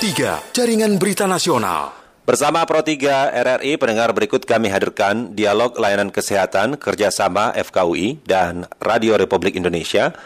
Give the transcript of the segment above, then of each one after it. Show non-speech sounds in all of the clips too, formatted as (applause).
3, Jaringan Berita Nasional. Bersama Pro 3 RRI, pendengar berikut kami hadirkan dialog layanan kesehatan kerjasama FKUI dan Radio Republik Indonesia.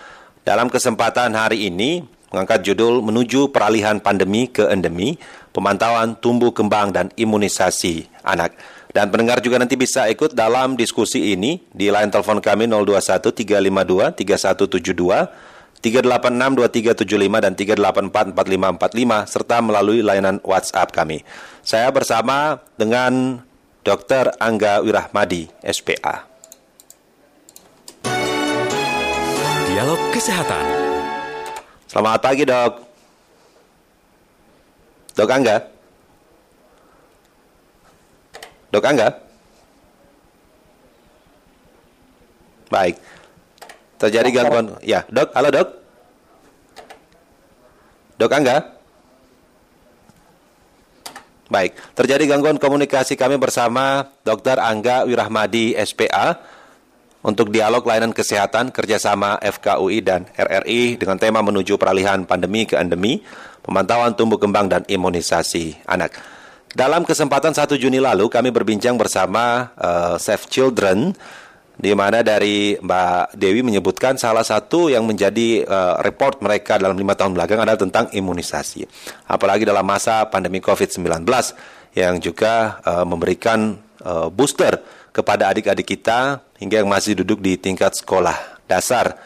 Dalam kesempatan hari ini, mengangkat judul menuju peralihan pandemi ke endemi, pemantauan tumbuh kembang dan imunisasi anak. Dan pendengar juga nanti bisa ikut dalam diskusi ini di line telepon kami 021 352 3172 3862375 dan 3844545 serta melalui layanan WhatsApp kami. Saya bersama dengan Dr. Angga Wirahmadi, SPA. Dialog Kesehatan. Selamat pagi, Dok. Dok Angga. Dok Angga. Baik. Terjadi gangguan. Ya, dok. Halo dok. Dok Angga. Baik, terjadi gangguan komunikasi kami bersama Dr. Angga Wirahmadi, SPA, untuk dialog layanan kesehatan kerjasama FKUI dan RRI dengan tema menuju peralihan pandemi ke endemi, pemantauan tumbuh kembang dan imunisasi anak. Dalam kesempatan 1 Juni lalu, kami berbincang bersama uh, Save Children, di mana dari Mbak Dewi menyebutkan salah satu yang menjadi uh, report mereka dalam lima tahun belakang adalah tentang imunisasi. Apalagi dalam masa pandemi COVID-19 yang juga uh, memberikan uh, booster kepada adik-adik kita hingga yang masih duduk di tingkat sekolah dasar.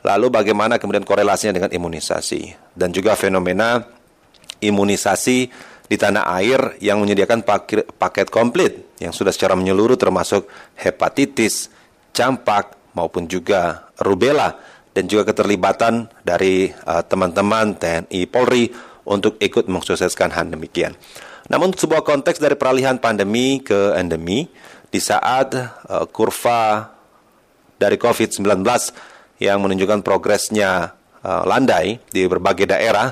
Lalu bagaimana kemudian korelasinya dengan imunisasi dan juga fenomena imunisasi di tanah air yang menyediakan paket, paket komplit yang sudah secara menyeluruh termasuk hepatitis, campak maupun juga rubella dan juga keterlibatan dari uh, teman-teman TNI Polri untuk ikut mensukseskan hal demikian. Namun sebuah konteks dari peralihan pandemi ke endemi di saat uh, kurva dari COVID-19 yang menunjukkan progresnya uh, landai di berbagai daerah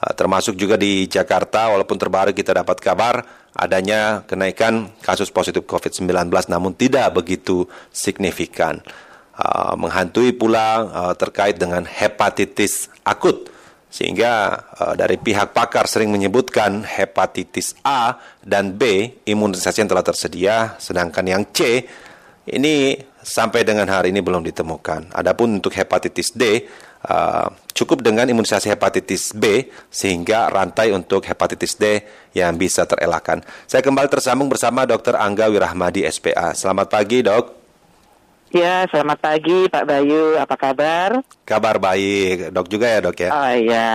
uh, termasuk juga di Jakarta walaupun terbaru kita dapat kabar adanya kenaikan kasus positif COVID-19 namun tidak begitu signifikan. Uh, menghantui pula uh, terkait dengan hepatitis akut sehingga uh, dari pihak pakar sering menyebutkan hepatitis A dan B imunisasi yang telah tersedia sedangkan yang C ini sampai dengan hari ini belum ditemukan. Adapun untuk hepatitis D uh, cukup dengan imunisasi hepatitis B sehingga rantai untuk hepatitis D yang bisa terelakkan. Saya kembali tersambung bersama Dr. Angga Wirahmadi SPA. Selamat pagi, Dok. Ya, selamat pagi Pak Bayu. Apa kabar? Kabar baik, Dok juga ya, Dok ya. Oh iya,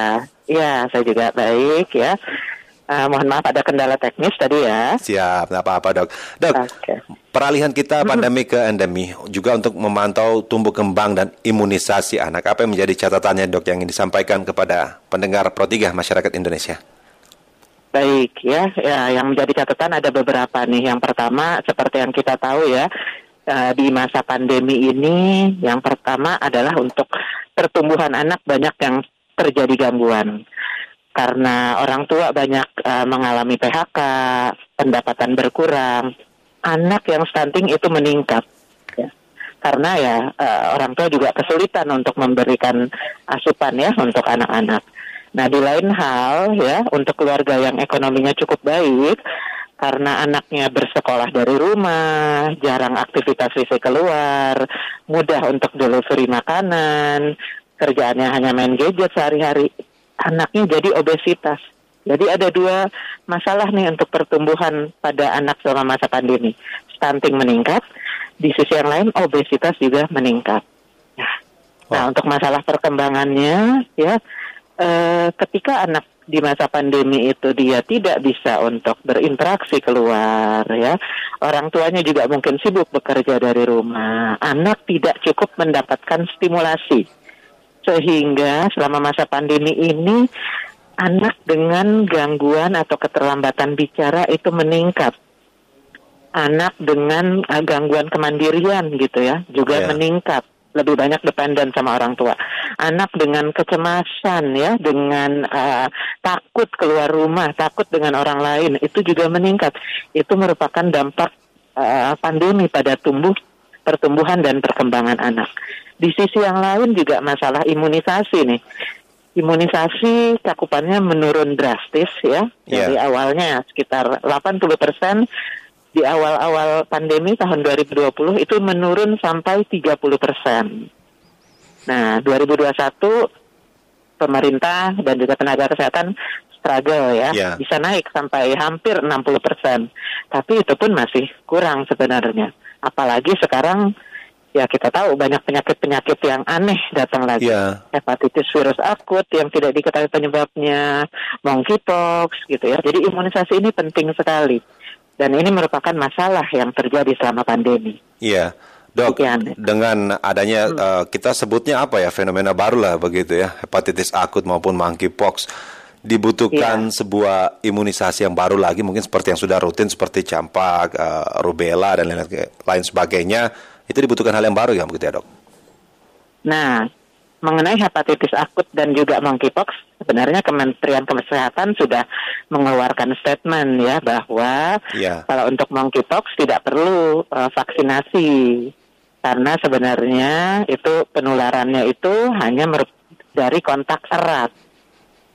ya saya juga baik ya. Uh, mohon maaf ada kendala teknis tadi ya. Siap, nggak apa-apa dok. Dok, okay. peralihan kita pandemi ke endemi juga untuk memantau tumbuh kembang dan imunisasi anak. Apa yang menjadi catatannya dok yang ingin disampaikan kepada pendengar Pro 3 masyarakat Indonesia? Baik ya, ya yang menjadi catatan ada beberapa nih. Yang pertama seperti yang kita tahu ya, uh, di masa pandemi ini yang pertama adalah untuk pertumbuhan anak banyak yang terjadi gangguan karena orang tua banyak uh, mengalami PHK, pendapatan berkurang, anak yang stunting itu meningkat. Ya. Karena ya uh, orang tua juga kesulitan untuk memberikan asupan ya untuk anak-anak. Nah di lain hal ya untuk keluarga yang ekonominya cukup baik karena anaknya bersekolah dari rumah, jarang aktivitas fisik keluar, mudah untuk delivery makanan, kerjaannya hanya main gadget sehari-hari anaknya jadi obesitas. Jadi ada dua masalah nih untuk pertumbuhan pada anak selama masa pandemi. Stunting meningkat, di sisi yang lain obesitas juga meningkat. Nah, nah untuk masalah perkembangannya ya eh, ketika anak di masa pandemi itu dia tidak bisa untuk berinteraksi keluar ya orang tuanya juga mungkin sibuk bekerja dari rumah anak tidak cukup mendapatkan stimulasi sehingga selama masa pandemi ini anak dengan gangguan atau keterlambatan bicara itu meningkat. Anak dengan uh, gangguan kemandirian gitu ya juga yeah. meningkat lebih banyak dependen sama orang tua. Anak dengan kecemasan ya, dengan uh, takut keluar rumah, takut dengan orang lain itu juga meningkat. Itu merupakan dampak uh, pandemi pada tumbuh pertumbuhan dan perkembangan anak. Di sisi yang lain juga masalah imunisasi nih. imunisasi cakupannya menurun drastis ya dari awalnya sekitar 80 persen di awal-awal pandemi tahun 2020 itu menurun sampai 30 persen. Nah 2021 pemerintah dan juga tenaga kesehatan struggle ya Iya. bisa naik sampai hampir 60 persen. Tapi itu pun masih kurang sebenarnya. Apalagi sekarang ya kita tahu banyak penyakit-penyakit yang aneh datang lagi Iya. hepatitis virus akut yang tidak diketahui penyebabnya, monkeypox gitu ya. Jadi imunisasi ini penting sekali. Dan ini merupakan masalah yang terjadi selama pandemi. Iya, dok. Demikian. Dengan adanya eh, kita sebutnya apa ya fenomena baru lah begitu ya, hepatitis akut maupun monkeypox, dibutuhkan sebuah imunisasi yang baru lagi, mungkin seperti yang sudah rutin seperti campak, eh, rubella dan lain, lain sebagainya. Itu dibutuhkan hal yang baru ya begitu ya dok? Nah, mengenai hepatitis akut dan juga monkeypox, sebenarnya Kementerian Kesehatan sudah mengeluarkan statement ya bahwa Iya. kalau untuk monkeypox tidak perlu eh, vaksinasi karena sebenarnya itu penularannya itu hanya dari kontak erat.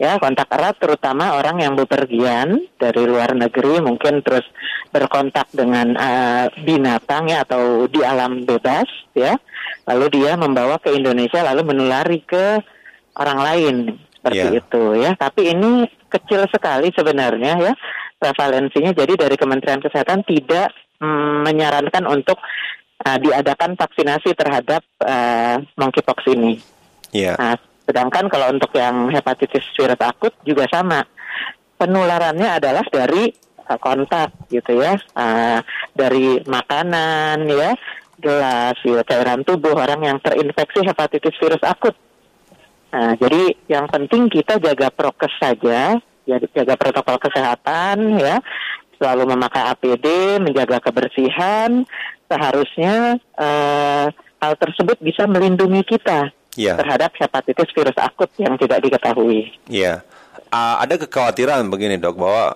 Ya, kontak erat terutama orang yang bepergian dari luar negeri mungkin terus berkontak dengan eh, binatang ya atau di alam bebas ya. Lalu dia membawa ke Indonesia lalu menulari ke orang lain seperti Iya. itu ya. Tapi ini kecil sekali sebenarnya ya prevalensinya. Jadi dari Kementerian Kesehatan tidak mm, menyarankan untuk eh, diadakan vaksinasi terhadap eh, monkeypox ini. Iya. Nah, sedangkan kalau untuk yang hepatitis virus akut juga sama. Penularannya adalah dari uh, kontak gitu ya, Uh, dari makanan ya, gelas, ya, cairan tubuh orang yang terinfeksi hepatitis virus akut. Nah, jadi yang penting kita jaga prokes saja, ya, jaga protokol kesehatan ya, selalu memakai APD, menjaga kebersihan. Seharusnya eh, hal tersebut bisa melindungi kita Iya. terhadap hepatitis virus akut yang tidak diketahui. Iya, Ah, ada kekhawatiran begini dok bahwa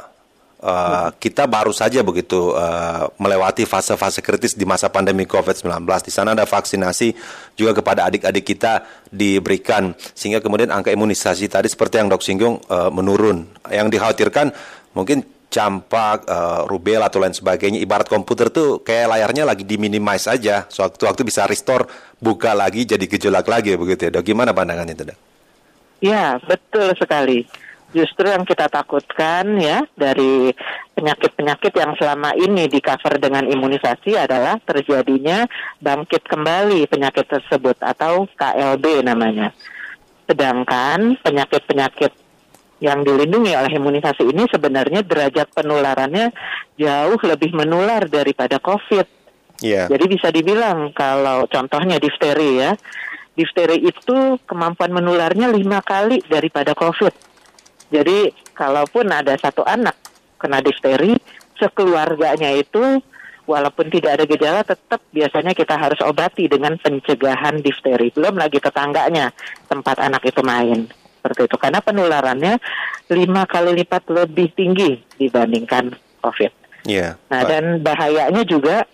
uh, kita baru saja begitu uh, melewati fase-fase kritis di masa pandemi COVID-19. Di sana ada vaksinasi juga kepada adik-adik kita diberikan sehingga kemudian angka imunisasi tadi seperti yang dok singgung uh, menurun. Yang dikhawatirkan mungkin campak, uh, rubella atau lain sebagainya. Ibarat komputer tuh kayak layarnya lagi diminimize aja. Sewaktu-waktu bisa restore, buka lagi jadi gejolak lagi begitu ya dok. Gimana pandangan itu dok? Ya, betul sekali. Justru yang kita takutkan ya dari penyakit-penyakit yang selama ini di cover dengan imunisasi adalah terjadinya bangkit kembali penyakit tersebut atau KLB namanya. Sedangkan penyakit-penyakit yang dilindungi oleh imunisasi ini sebenarnya derajat penularannya jauh lebih menular daripada COVID. Iya. Jadi bisa dibilang kalau contohnya difteri ya, difteri itu kemampuan menularnya lima kali daripada COVID. Jadi kalaupun ada satu anak kena difteri, sekeluarganya itu walaupun tidak ada gejala tetap biasanya kita harus obati dengan pencegahan difteri. Belum lagi tetangganya tempat anak itu main. Seperti itu. Karena penularannya lima kali lipat lebih tinggi dibandingkan COVID. Iya. Nah, dan bahayanya juga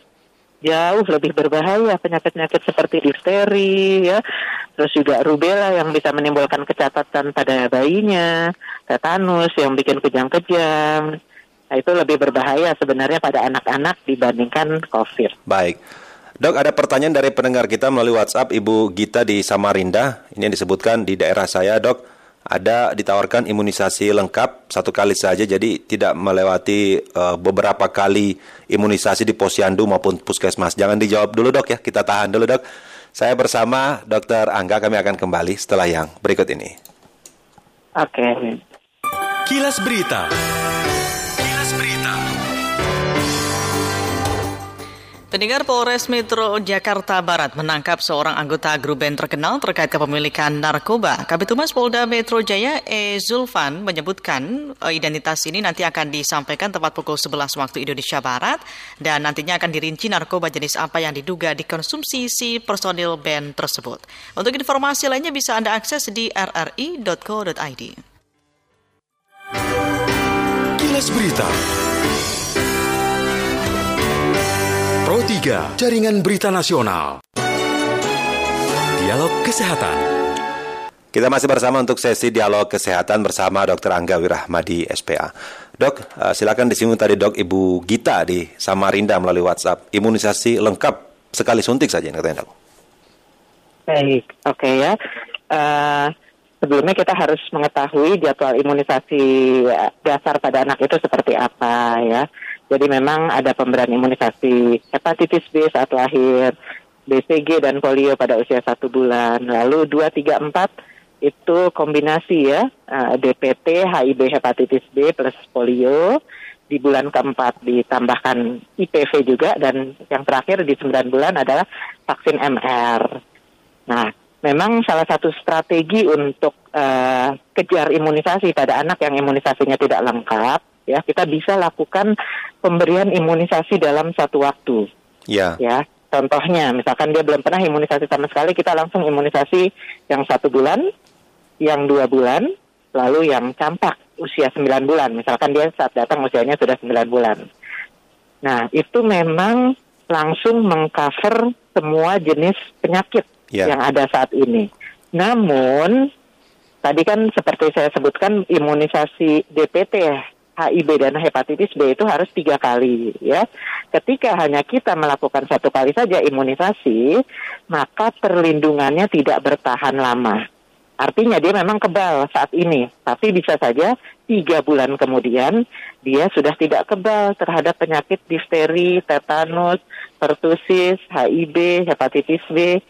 jauh lebih berbahaya penyakit-penyakit seperti difteri ya, terus juga rubella yang bisa menimbulkan kecacatan pada bayinya, tetanus yang bikin kejang-kejang. Nah, itu lebih berbahaya sebenarnya pada anak-anak dibandingkan COVID. Baik. Dok, ada pertanyaan dari pendengar kita melalui WhatsApp Ibu Gita di Samarinda. Ini yang disebutkan di daerah saya, Dok. Ada ditawarkan imunisasi lengkap satu kali saja, jadi tidak melewati eh, beberapa kali imunisasi di posyandu maupun puskesmas. Jangan dijawab dulu, Dok ya. Kita tahan dulu, Dok. Saya bersama Dokter Angga, kami akan kembali setelah yang berikut ini. Oke. Kilas Berita. Pendengar Polres Metro Jakarta Barat menangkap seorang anggota grup band terkenal terkait kepemilikan narkoba. Kabitumas Polda Metro Jaya E. Zulfan menyebutkan eh, identitas ini nanti akan disampaikan tepat pukul 11 waktu Indonesia Barat dan nantinya akan dirinci narkoba jenis apa yang diduga dikonsumsi si personil band tersebut. Untuk informasi lainnya bisa Anda akses di rri.co.id. Kilas Berita. Pro 3, Jaringan Berita Nasional. Dialog Kesehatan. Kita masih bersama untuk sesi dialog kesehatan bersama Dr. Angga Wirahmadi, SPA. Dok, uh, silakan disinggung tadi dok Ibu Gita di Samarinda melalui WhatsApp. Imunisasi lengkap sekali suntik saja, katanya dok. Baik, oke okay, ya. Uh, sebelumnya kita harus mengetahui jadwal imunisasi eh, dasar pada anak itu seperti apa ya. Jadi memang ada pemberian imunisasi hepatitis B saat lahir, BCG dan polio pada usia satu bulan. Lalu 2, 3, 4 itu kombinasi ya eh, DPT, HIV, hepatitis B plus polio di bulan keempat ditambahkan IPV juga dan yang terakhir di 9 bulan adalah vaksin MR. Nah, memang salah satu strategi untuk uh, kejar imunisasi pada anak yang imunisasinya tidak lengkap ya kita bisa lakukan pemberian imunisasi dalam satu waktu. Ya. Ya. Contohnya, misalkan dia belum pernah imunisasi sama sekali, kita langsung imunisasi yang satu bulan, yang dua bulan, lalu yang campak usia sembilan bulan. Misalkan dia saat datang usianya sudah sembilan bulan. Nah, itu memang langsung mengcover semua jenis penyakit yeah. yang ada saat ini. Namun, tadi kan seperti saya sebutkan imunisasi DPT HIV dan hepatitis B itu harus tiga kali ya. Ketika hanya kita melakukan satu kali saja imunisasi, maka perlindungannya tidak bertahan lama. Artinya dia memang kebal saat ini, tapi bisa saja tiga bulan kemudian dia sudah tidak kebal terhadap penyakit difteri, tetanus, pertusis, HIV, hepatitis B,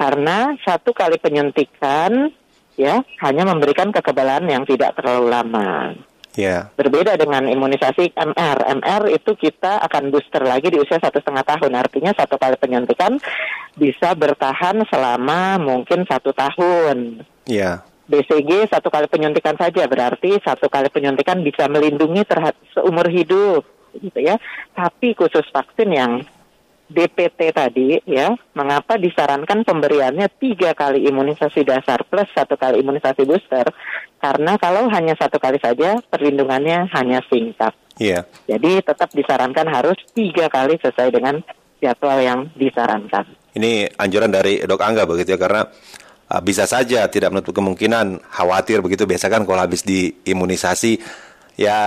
karena satu kali penyuntikan ya hanya memberikan kekebalan yang tidak terlalu lama. Yeah. Berbeda dengan imunisasi MR. MR itu kita akan booster lagi di usia satu setengah tahun. Artinya satu kali penyuntikan bisa bertahan selama mungkin satu tahun. Yeah. BCG satu kali penyuntikan saja berarti satu kali penyuntikan bisa melindungi terhadap seumur hidup, gitu ya. Tapi khusus vaksin yang DPT tadi ya, mengapa disarankan pemberiannya tiga kali imunisasi dasar plus satu kali imunisasi booster? Karena kalau hanya satu kali saja perlindungannya hanya singkat. Iya. Yeah. Jadi tetap disarankan harus tiga kali sesuai dengan jadwal yang disarankan. Ini anjuran dari dok Angga begitu ya karena uh, bisa saja tidak menutup kemungkinan khawatir begitu biasa kan kalau habis diimunisasi ya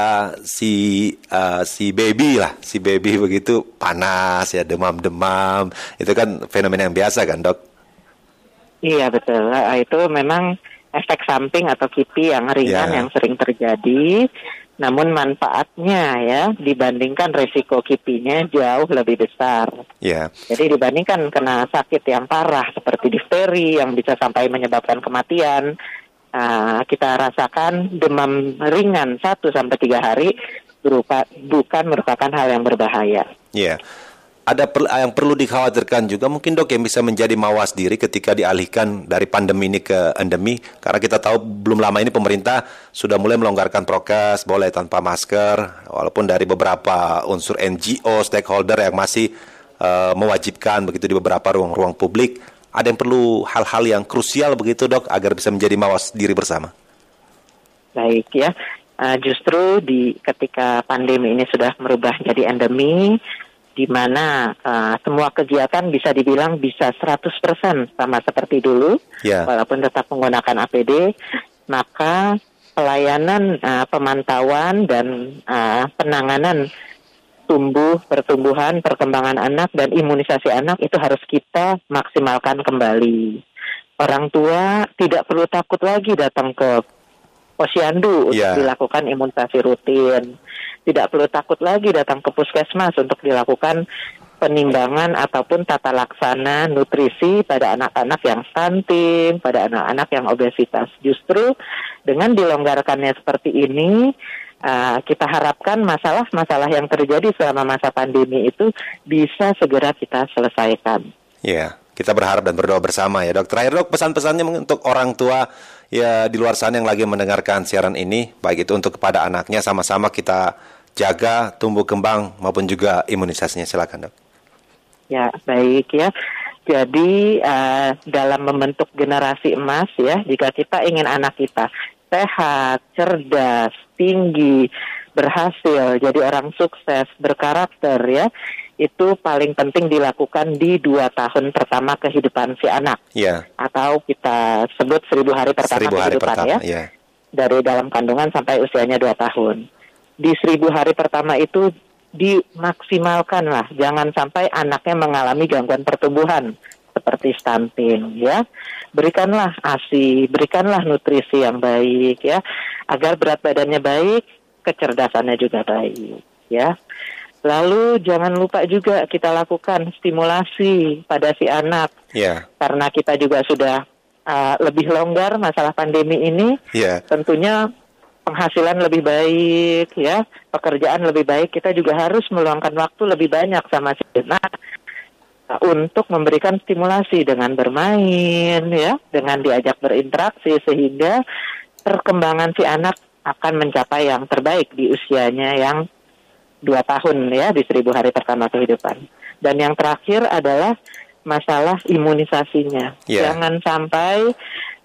si uh, si baby lah si baby (laughs) begitu panas ya demam-demam itu kan fenomena yang biasa kan dok iya betul uh, itu memang efek samping atau kipi yang ringan yeah. yang sering terjadi namun manfaatnya ya dibandingkan resiko kipinya jauh lebih besar. Yeah. Jadi dibandingkan kena sakit yang parah seperti difteri yang bisa sampai menyebabkan kematian, uh, kita rasakan demam ringan 1 sampai tiga hari berupa bukan merupakan hal yang berbahaya. Iya. Yeah. Ada per, yang perlu dikhawatirkan juga mungkin dok yang bisa menjadi mawas diri ketika dialihkan dari pandemi ini ke endemi karena kita tahu belum lama ini pemerintah sudah mulai melonggarkan prokes boleh tanpa masker walaupun dari beberapa unsur NGO stakeholder yang masih uh, mewajibkan begitu di beberapa ruang-ruang publik ada yang perlu hal-hal yang krusial begitu dok agar bisa menjadi mawas diri bersama? Baik ya, uh, justru di ketika pandemi ini sudah merubah jadi endemi, di mana uh, semua kegiatan bisa dibilang bisa 100% sama seperti dulu, yeah. walaupun tetap menggunakan APD, maka pelayanan uh, pemantauan dan uh, penanganan tumbuh, pertumbuhan, perkembangan anak dan imunisasi anak itu harus kita maksimalkan kembali. Orang tua tidak perlu takut lagi datang ke posyandu yeah. untuk dilakukan imunisasi rutin. Tidak perlu takut lagi datang ke puskesmas untuk dilakukan penimbangan ataupun tata laksana nutrisi pada anak-anak yang stunting, pada anak-anak yang obesitas. Justru dengan dilonggarkannya seperti ini, uh, kita harapkan masalah-masalah yang terjadi selama masa pandemi itu bisa segera kita selesaikan. Ya, kita berharap dan berdoa bersama ya dok. Terakhir dok pesan-pesannya untuk orang tua ya di luar sana yang lagi mendengarkan siaran ini, baik itu untuk kepada anaknya sama-sama kita jaga tumbuh kembang maupun juga imunisasinya. Silakan dok. Ya baik ya. Jadi uh, dalam membentuk generasi emas ya, jika kita ingin anak kita sehat, cerdas, tinggi, berhasil, jadi orang sukses, berkarakter ya. itu paling penting dilakukan di dua tahun pertama kehidupan si anak. Ya. Atau kita sebut seribu hari pertama Seribu hari kehidupan pertama, ya. ya. Dari dalam kandungan sampai usianya dua tahun. Di seribu hari pertama itu dimaksimalkan lah. Jangan sampai anaknya mengalami gangguan pertumbuhan seperti stunting ya. Berikanlah ASI, berikanlah nutrisi yang baik ya agar berat badannya baik, kecerdasannya juga baik ya. Lalu jangan lupa juga kita lakukan stimulasi pada si anak Ya. karena kita juga sudah uh, lebih longgar masalah pandemi ini. Ya. Tentunya penghasilan lebih baik ya, pekerjaan lebih baik, kita juga harus meluangkan waktu lebih banyak sama si anak untuk memberikan stimulasi dengan bermain ya, dengan diajak berinteraksi sehingga perkembangan si anak akan mencapai yang terbaik di usianya yang dua tahun ya di seribu hari pertama kehidupan. Dan yang terakhir adalah masalah imunisasinya. Ya. Jangan sampai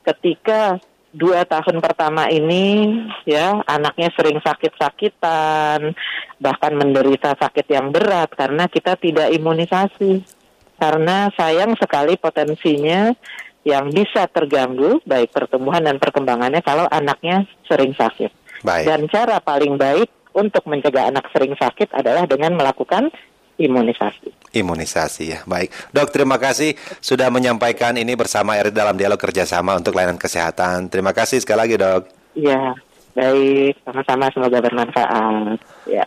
ketika dua tahun pertama ini ya anaknya sering sakit-sakitan bahkan menderita sakit yang berat karena kita tidak imunisasi karena sayang sekali potensinya yang bisa terganggu baik pertumbuhan dan perkembangannya kalau anaknya sering sakit Baik. dan cara paling baik untuk mencegah anak sering sakit adalah dengan melakukan imunisasi. Imunisasi ya, baik. Dok, terima kasih sudah menyampaikan ini bersama RI dalam dialog kerjasama untuk layanan kesehatan. Terima kasih sekali lagi dok. Ya, baik. Sama-sama semoga bermanfaat. Ya.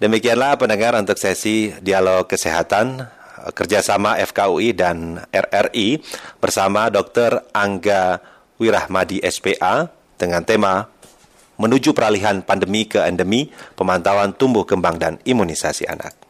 Demikianlah pendengar untuk sesi dialog kesehatan eh, kerjasama FKUI dan RRI bersama Dr. Angga Wirahmadi SPA dengan tema menuju peralihan pandemi ke endemi, pemantauan tumbuh kembang dan imunisasi anak.